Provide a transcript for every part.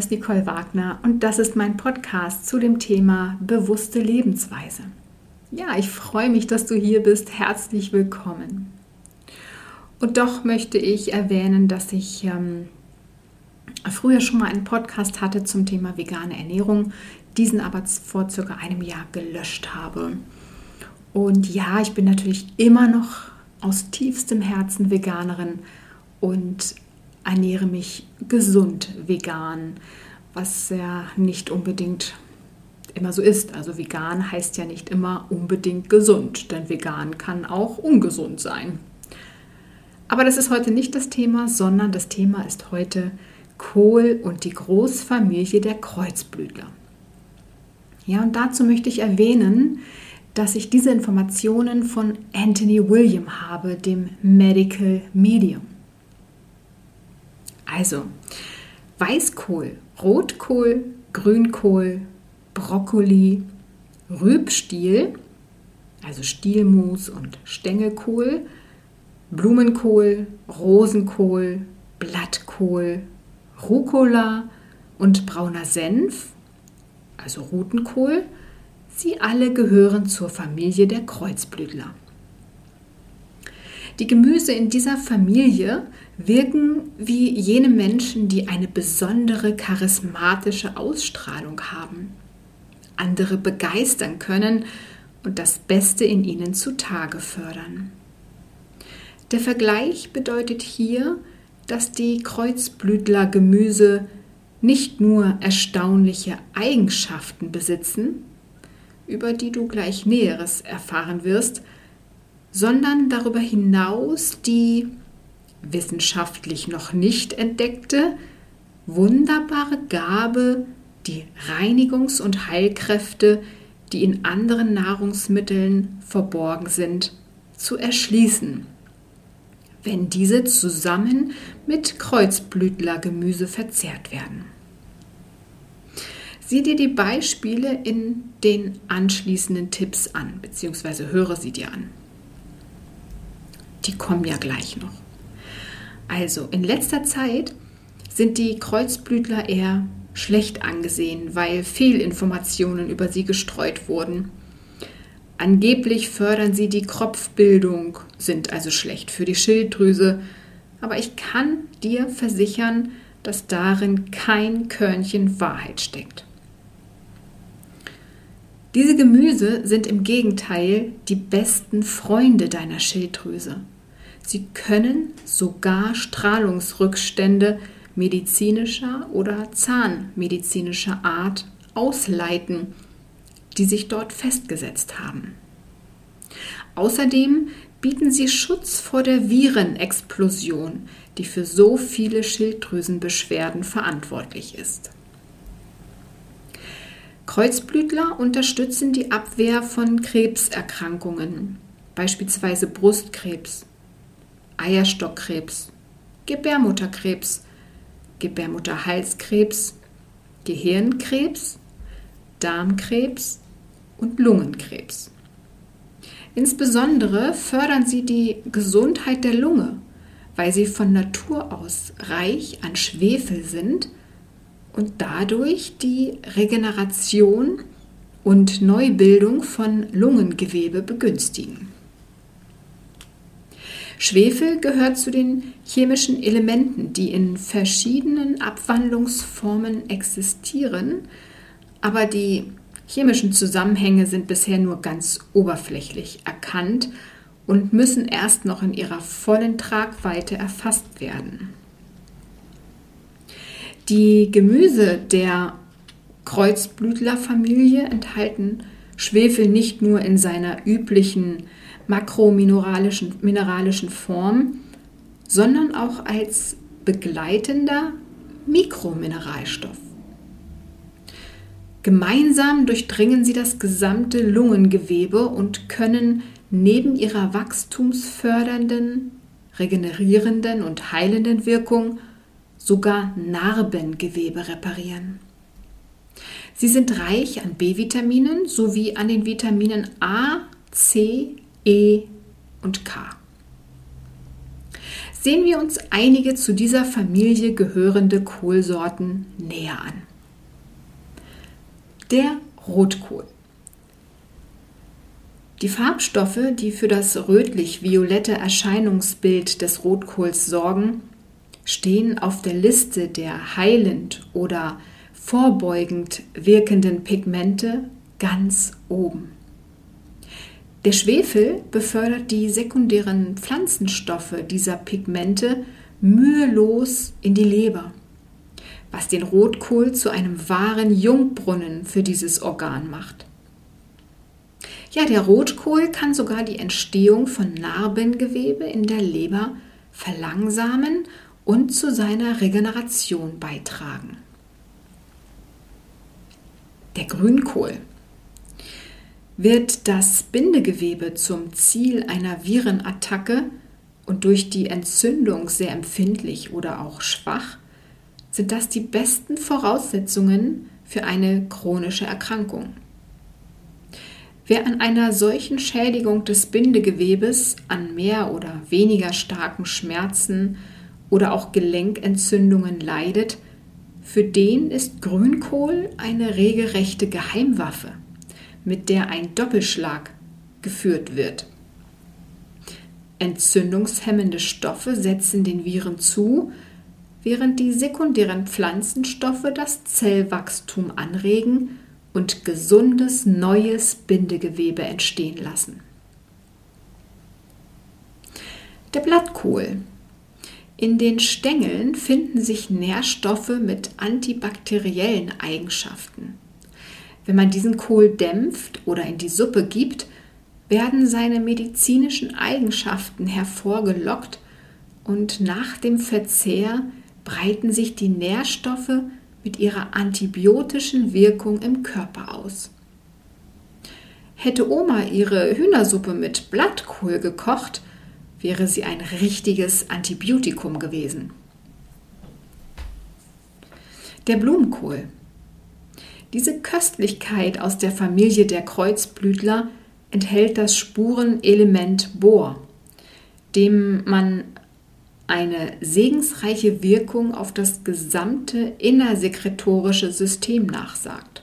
ist Nicole Wagner und das ist mein Podcast zu dem Thema bewusste Lebensweise. Ja, ich freue mich, dass du hier bist. Herzlich willkommen. Und doch möchte ich erwähnen, dass ich ähm, früher schon mal einen Podcast hatte zum Thema vegane Ernährung, diesen aber vor circa einem Jahr gelöscht habe. Und ja, ich bin natürlich immer noch aus tiefstem Herzen Veganerin und ernähre mich gesund vegan, was ja nicht unbedingt immer so ist. Also vegan heißt ja nicht immer unbedingt gesund, denn vegan kann auch ungesund sein. Aber das ist heute nicht das Thema, sondern das Thema ist heute Kohl und die Großfamilie der Kreuzblütler. Ja, und dazu möchte ich erwähnen, dass ich diese Informationen von Anthony William habe, dem Medical Medium. Also Weißkohl, Rotkohl, Grünkohl, Brokkoli, Rübstiel, also Stielmus und Stängelkohl, Blumenkohl, Rosenkohl, Blattkohl, Rucola und brauner Senf, also Rutenkohl, sie alle gehören zur Familie der Kreuzblütler. Die Gemüse in dieser Familie wirken wie jene Menschen, die eine besondere charismatische Ausstrahlung haben, andere begeistern können und das Beste in ihnen zutage fördern. Der Vergleich bedeutet hier, dass die Kreuzblütler-Gemüse nicht nur erstaunliche Eigenschaften besitzen, über die du gleich Näheres erfahren wirst, sondern darüber hinaus die wissenschaftlich noch nicht entdeckte, wunderbare Gabe, die Reinigungs- und Heilkräfte, die in anderen Nahrungsmitteln verborgen sind, zu erschließen, wenn diese zusammen mit Kreuzblütlergemüse verzehrt werden. Sieh dir die Beispiele in den anschließenden Tipps an, beziehungsweise höre sie dir an. Die kommen ja gleich noch. Also, in letzter Zeit sind die Kreuzblütler eher schlecht angesehen, weil Fehlinformationen über sie gestreut wurden. Angeblich fördern sie die Kropfbildung, sind also schlecht für die Schilddrüse, aber ich kann dir versichern, dass darin kein Körnchen Wahrheit steckt. Diese Gemüse sind im Gegenteil die besten Freunde deiner Schilddrüse. Sie können sogar Strahlungsrückstände medizinischer oder zahnmedizinischer Art ausleiten, die sich dort festgesetzt haben. Außerdem bieten sie Schutz vor der Virenexplosion, die für so viele Schilddrüsenbeschwerden verantwortlich ist. Kreuzblütler unterstützen die Abwehr von Krebserkrankungen, beispielsweise Brustkrebs, Eierstockkrebs, Gebärmutterkrebs, Gebärmutterhalskrebs, Gehirnkrebs, Darmkrebs. Und Lungenkrebs. Insbesondere fördern sie die Gesundheit der Lunge, weil sie von Natur aus reich an Schwefel sind und dadurch die Regeneration und Neubildung von Lungengewebe begünstigen. Schwefel gehört zu den chemischen Elementen, die in verschiedenen Abwandlungsformen existieren, aber die chemischen Zusammenhänge sind bisher nur ganz oberflächlich erkannt und müssen erst noch in ihrer vollen Tragweite erfasst werden. Die Gemüse der Kreuzblütlerfamilie enthalten Schwefel nicht nur in seiner üblichen makromineralischen mineralischen Form, sondern auch als begleitender Mikromineralstoff. Gemeinsam durchdringen sie das gesamte Lungengewebe und können neben ihrer wachstumsfördernden, regenerierenden und heilenden Wirkung sogar Narbengewebe reparieren. Sie sind reich an B-Vitaminen sowie an den Vitaminen A, C, E und K. sehen wir uns einige zu dieser Familie gehörende Kohlsorten näher an. Der Rotkohl. Die Farbstoffe, die für das rötlich-violette Erscheinungsbild des Rotkohls sorgen, stehen auf der Liste der heilend oder vorbeugend wirkenden Pigmente ganz oben. Der Schwefel befördert die sekundären Pflanzenstoffe dieser Pigmente mühelos in die Leber, was den Rotkohl zu einem wahren Jungbrunnen für dieses Organ macht. Ja, der Rotkohl kann sogar die Entstehung von Narbengewebe in der Leber verlangsamen und zu seiner Regeneration beitragen. Der Grünkohl wird das Bindegewebe zum Ziel einer Virenattacke und durch die Entzündung sehr empfindlich oder auch schwach, sind das die besten Voraussetzungen für eine chronische Erkrankung. Wer an einer solchen Schädigung des Bindegewebes, an mehr oder weniger starken Schmerzen oder auch Gelenkentzündungen leidet, für den ist Grünkohl eine regelrechte Geheimwaffe mit der ein Doppelschlag geführt wird. Entzündungshemmende Stoffe setzen den Viren zu, während die sekundären Pflanzenstoffe das Zellwachstum anregen und gesundes neues Bindegewebe entstehen lassen. Der Blattkohl. In den Stängeln finden sich Nährstoffe mit antibakteriellen Eigenschaften. Wenn man diesen Kohl dämpft oder in die Suppe gibt, werden seine medizinischen Eigenschaften hervorgelockt und nach dem Verzehr breiten sich die Nährstoffe mit ihrer antibiotischen Wirkung im Körper aus. Hätte Oma ihre Hühnersuppe mit Blattkohl gekocht, wäre sie ein richtiges Antibiotikum gewesen. Der Blumenkohl. Diese Köstlichkeit aus der Familie der Kreuzblütler enthält das Spurenelement Bohr, dem man eine segensreiche Wirkung auf das gesamte innersekretorische System nachsagt.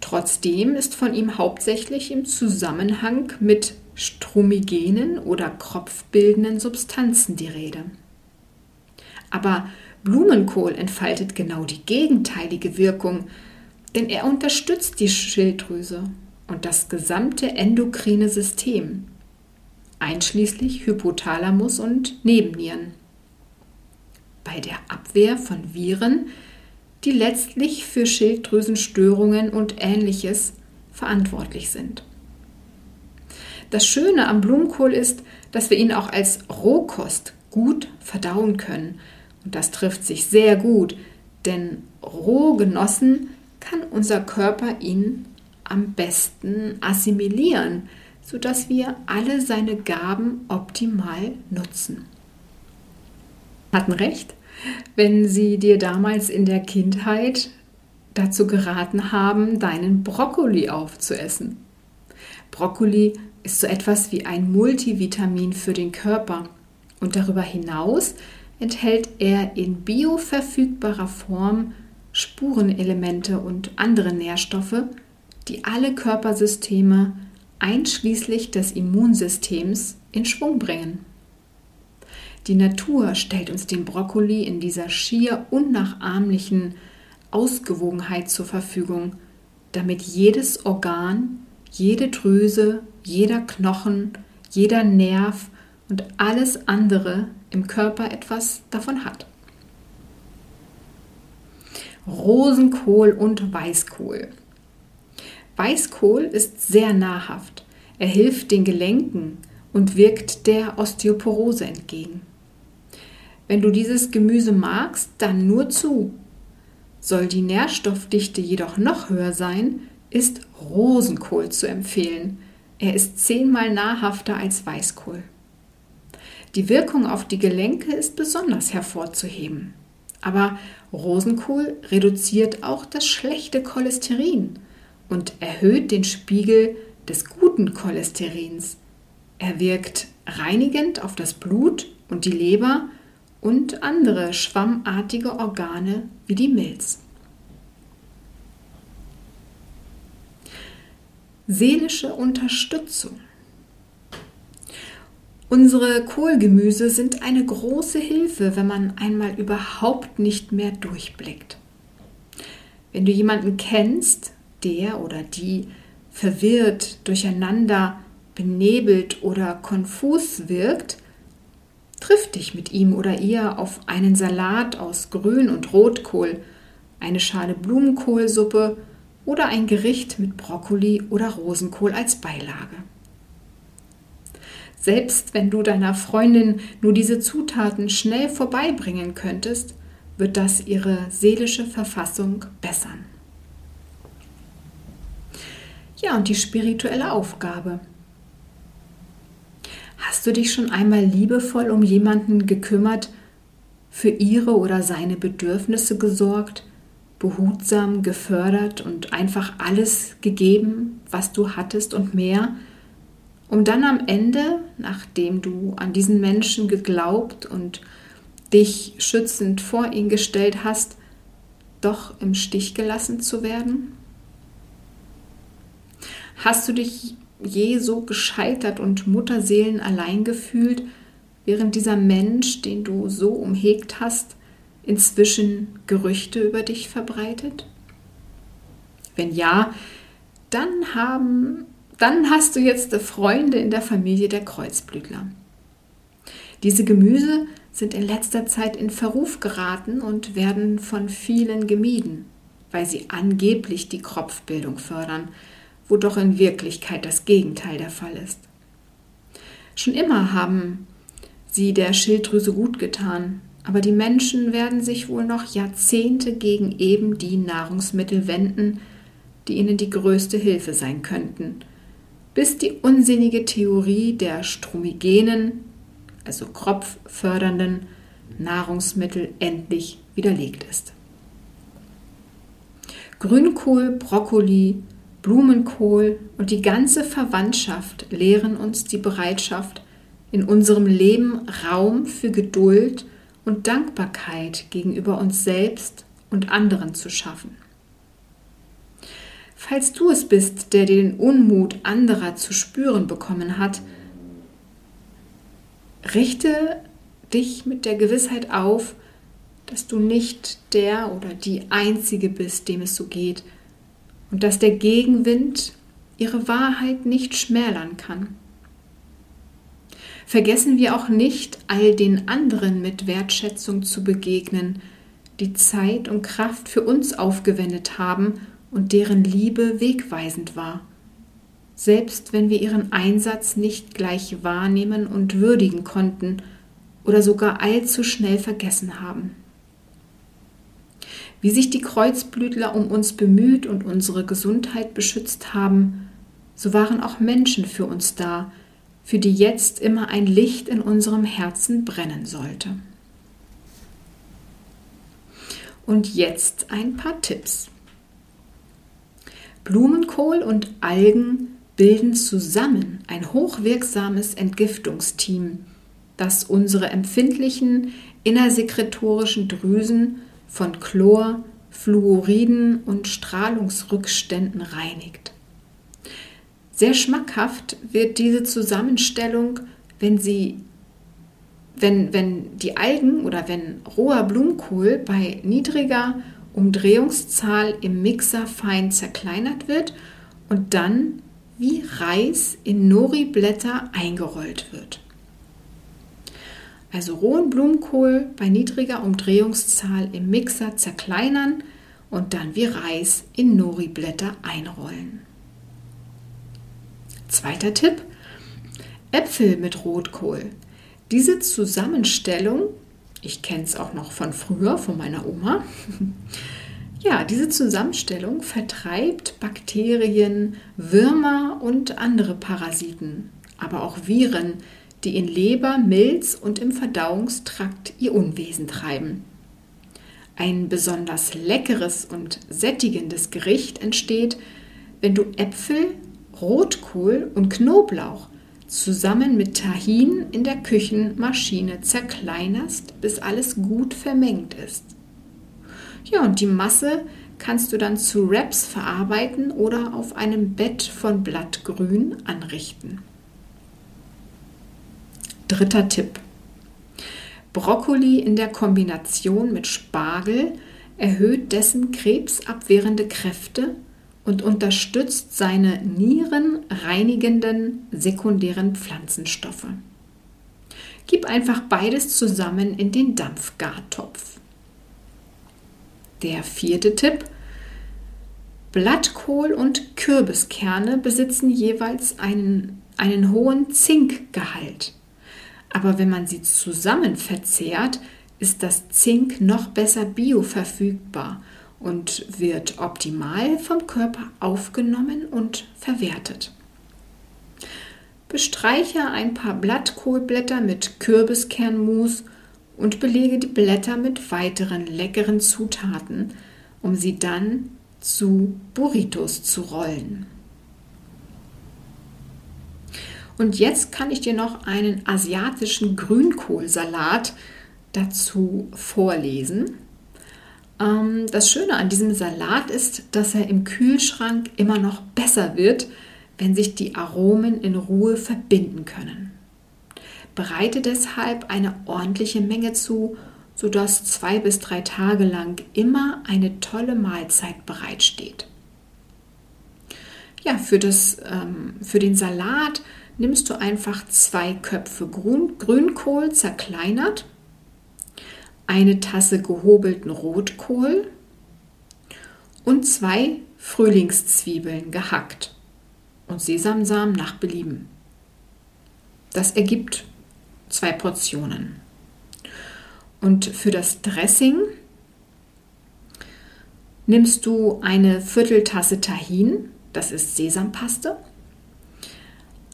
Trotzdem ist von ihm hauptsächlich im Zusammenhang mit strumigenen oder kropfbildenden Substanzen die Rede. Aber Blumenkohl entfaltet genau die gegenteilige Wirkung, denn er unterstützt die Schilddrüse und das gesamte endokrine System, einschließlich Hypothalamus und Nebennieren. Bei der Abwehr von Viren, die letztlich für Schilddrüsenstörungen und ähnliches verantwortlich sind. Das Schöne am Blumenkohl ist, dass wir ihn auch als Rohkost gut verdauen können und das trifft sich sehr gut, denn roh genossen kann unser Körper ihn am besten assimilieren, sodass wir alle seine Gaben optimal nutzen. Hatten recht, wenn sie dir damals in der Kindheit dazu geraten haben, deinen Brokkoli aufzuessen. Brokkoli ist so etwas wie ein Multivitamin für den Körper und darüber hinaus enthält er in bioverfügbarer Form Spurenelemente und andere Nährstoffe, die alle Körpersysteme einschließlich des Immunsystems in Schwung bringen. Die Natur stellt uns den Brokkoli in dieser schier unnachahmlichen Ausgewogenheit zur Verfügung, damit jedes Organ, jede Drüse, jeder Knochen, jeder Nerv und alles andere im Körper etwas davon hat. Rosenkohl und Weißkohl. Weißkohl ist sehr nahrhaft. Er hilft den Gelenken und wirkt der Osteoporose entgegen. Wenn du dieses Gemüse magst, dann nur zu. Soll die Nährstoffdichte jedoch noch höher sein, ist Rosenkohl zu empfehlen. Er ist zehnmal nahrhafter als Weißkohl. Die Wirkung auf die Gelenke ist besonders hervorzuheben. Aber Rosenkohl reduziert auch das schlechte Cholesterin und erhöht den Spiegel des guten Cholesterins. Er wirkt reinigend auf das Blut und die Leber und andere schwammartige Organe wie die Milz. Seelische Unterstützung. Unsere Kohlgemüse sind eine große Hilfe, wenn man einmal überhaupt nicht mehr durchblickt. Wenn du jemanden kennst, der oder die verwirrt, durcheinander, benebelt oder konfus wirkt, triff dich mit ihm oder ihr auf einen Salat aus Grün- und Rotkohl, eine Schale Blumenkohlsuppe oder ein Gericht mit Brokkoli oder Rosenkohl als Beilage. Selbst wenn du deiner Freundin nur diese Zutaten schnell vorbeibringen könntest, wird das ihre seelische Verfassung bessern. Ja, und die spirituelle Aufgabe. Hast du dich schon einmal liebevoll um jemanden gekümmert, für ihre oder seine Bedürfnisse gesorgt, behutsam gefördert und einfach alles gegeben, was du hattest und mehr, um dann am Ende, nachdem du an diesen Menschen geglaubt und dich schützend vor ihn gestellt hast, doch im Stich gelassen zu werden? Hast du dich je so gescheitert und Mutterseelen allein gefühlt, während dieser Mensch, den du so umhegt hast, inzwischen Gerüchte über dich verbreitet? Wenn ja, dann haben dann hast du jetzt Freunde in der Familie der Kreuzblütler. Diese Gemüse sind in letzter Zeit in Verruf geraten und werden von vielen gemieden, weil sie angeblich die Kropfbildung fördern, wo doch in Wirklichkeit das Gegenteil der Fall ist. Schon immer haben sie der Schilddrüse gut getan, aber die Menschen werden sich wohl noch Jahrzehnte gegen eben die Nahrungsmittel wenden, die ihnen die größte Hilfe sein könnten, bis die unsinnige Theorie der strumigenen, also kropffördernden Nahrungsmittel endlich widerlegt ist. Grünkohl, Brokkoli, Blumenkohl und die ganze Verwandtschaft lehren uns die Bereitschaft, in unserem Leben Raum für Geduld und Dankbarkeit gegenüber uns selbst und anderen zu schaffen. Falls du es bist, der den Unmut anderer zu spüren bekommen hat, richte dich mit der Gewissheit auf, dass du nicht der oder die Einzige bist, dem es so geht, und dass der Gegenwind ihre Wahrheit nicht schmälern kann. Vergessen wir auch nicht, all den anderen mit Wertschätzung zu begegnen, die Zeit und Kraft für uns aufgewendet haben und deren Liebe wegweisend war, selbst wenn wir ihren Einsatz nicht gleich wahrnehmen und würdigen konnten oder sogar allzu schnell vergessen haben. Wie sich die Kreuzblütler um uns bemüht und unsere Gesundheit beschützt haben, so waren auch Menschen für uns da, für die jetzt immer ein Licht in unserem Herzen brennen sollte. Und jetzt ein paar Tipps. Blumenkohl und Algen bilden zusammen ein hochwirksames Entgiftungsteam, das unsere empfindlichen innersekretorischen Drüsen von Chlor, Fluoriden und Strahlungsrückständen reinigt. Sehr schmackhaft wird diese Zusammenstellung, wenn sie wenn, wenn die Algen oder wenn roher Blumenkohl bei niedriger Umdrehungszahl im Mixer fein zerkleinert wird und dann wie Reis in Nori-Blätter eingerollt wird. Also rohen Blumenkohl bei niedriger Umdrehungszahl im Mixer zerkleinern und dann wie Reis in Nori-Blätter einrollen. Zweiter Tipp: Äpfel mit Rotkohl. Diese Zusammenstellung ich kenne es auch noch von früher, von meiner Oma. Ja, diese Zusammenstellung vertreibt Bakterien, Würmer und andere Parasiten, aber auch Viren, die in Leber, Milz und im Verdauungstrakt ihr Unwesen treiben. Ein besonders leckeres und sättigendes Gericht entsteht, wenn du Äpfel, Rotkohl und Knoblauch zusammen mit Tahin in der Küchenmaschine zerkleinerst, bis alles gut vermengt ist. Ja, und die Masse kannst du dann zu Wraps verarbeiten oder auf einem Bett von Blattgrün anrichten. Dritter Tipp. Brokkoli in der Kombination mit Spargel erhöht dessen krebsabwehrende Kräfte und unterstützt seine nierenreinigenden sekundären Pflanzenstoffe. Gib einfach beides zusammen in den Dampfgartopf. Der vierte Tipp. Blattkohl und Kürbiskerne besitzen jeweils einen, einen hohen Zinkgehalt. Aber wenn man sie zusammen verzehrt, ist das Zink noch besser bioverfügbar und wird optimal vom Körper aufgenommen und verwertet. Bestreiche ein paar Blattkohlblätter mit Kürbiskernmus und belege die Blätter mit weiteren leckeren Zutaten, um sie dann zu Burritos zu rollen. Und jetzt kann ich dir noch einen asiatischen Grünkohlsalat dazu vorlesen. Ähm, das Schöne an diesem Salat ist, dass er im Kühlschrank immer noch besser wird, wenn sich die Aromen in Ruhe verbinden können. Bereite deshalb eine ordentliche Menge zu, sodass zwei bis drei Tage lang immer eine tolle Mahlzeit bereitsteht. Ja, für, das, ähm, für den Salat nimmst du einfach zwei Köpfe Grün, Grünkohl zerkleinert, eine Tasse gehobelten Rotkohl und zwei Frühlingszwiebeln gehackt und Sesamsamen nach Belieben. Das ergibt zwei Portionen. Und für das Dressing nimmst du eine Vierteltasse Tahin, das ist Sesampaste,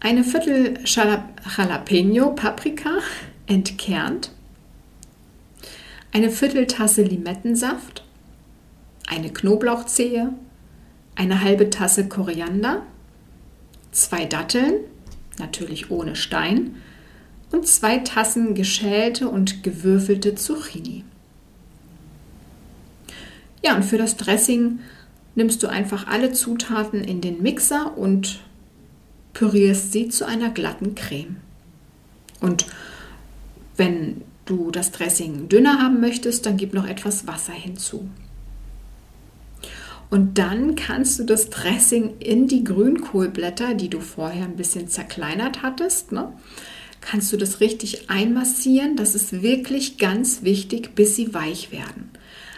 eine Viertel Jalapeno Paprika entkernt, eine Vierteltasse Limettensaft, eine Knoblauchzehe, eine halbe Tasse Koriander, zwei Datteln, natürlich ohne Stein, und zwei Tassen geschälte und gewürfelte Zucchini. Ja, und für das Dressing nimmst du einfach alle Zutaten in den Mixer und pürierst sie zu einer glatten Creme. Und wenn du das Dressing dünner haben möchtest, dann gib noch etwas Wasser hinzu. Und dann kannst du das Dressing in die Grünkohlblätter, die du vorher ein bisschen zerkleinert hattest, ne, kannst du das richtig einmassieren. Das ist wirklich ganz wichtig, bis sie weich werden.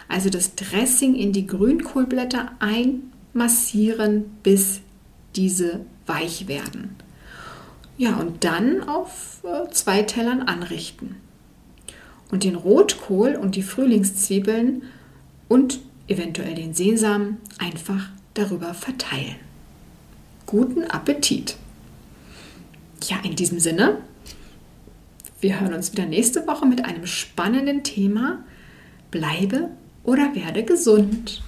Also das Dressing in die Grünkohlblätter einmassieren, bis diese weich werden. Ja, und dann auf äh, zwei Tellern anrichten. Und den Rotkohl und die Frühlingszwiebeln und eventuell den Sesam einfach darüber verteilen. Guten Appetit! Ja, in diesem Sinne, wir hören uns wieder nächste Woche mit einem spannenden Thema. Bleibe oder werde gesund.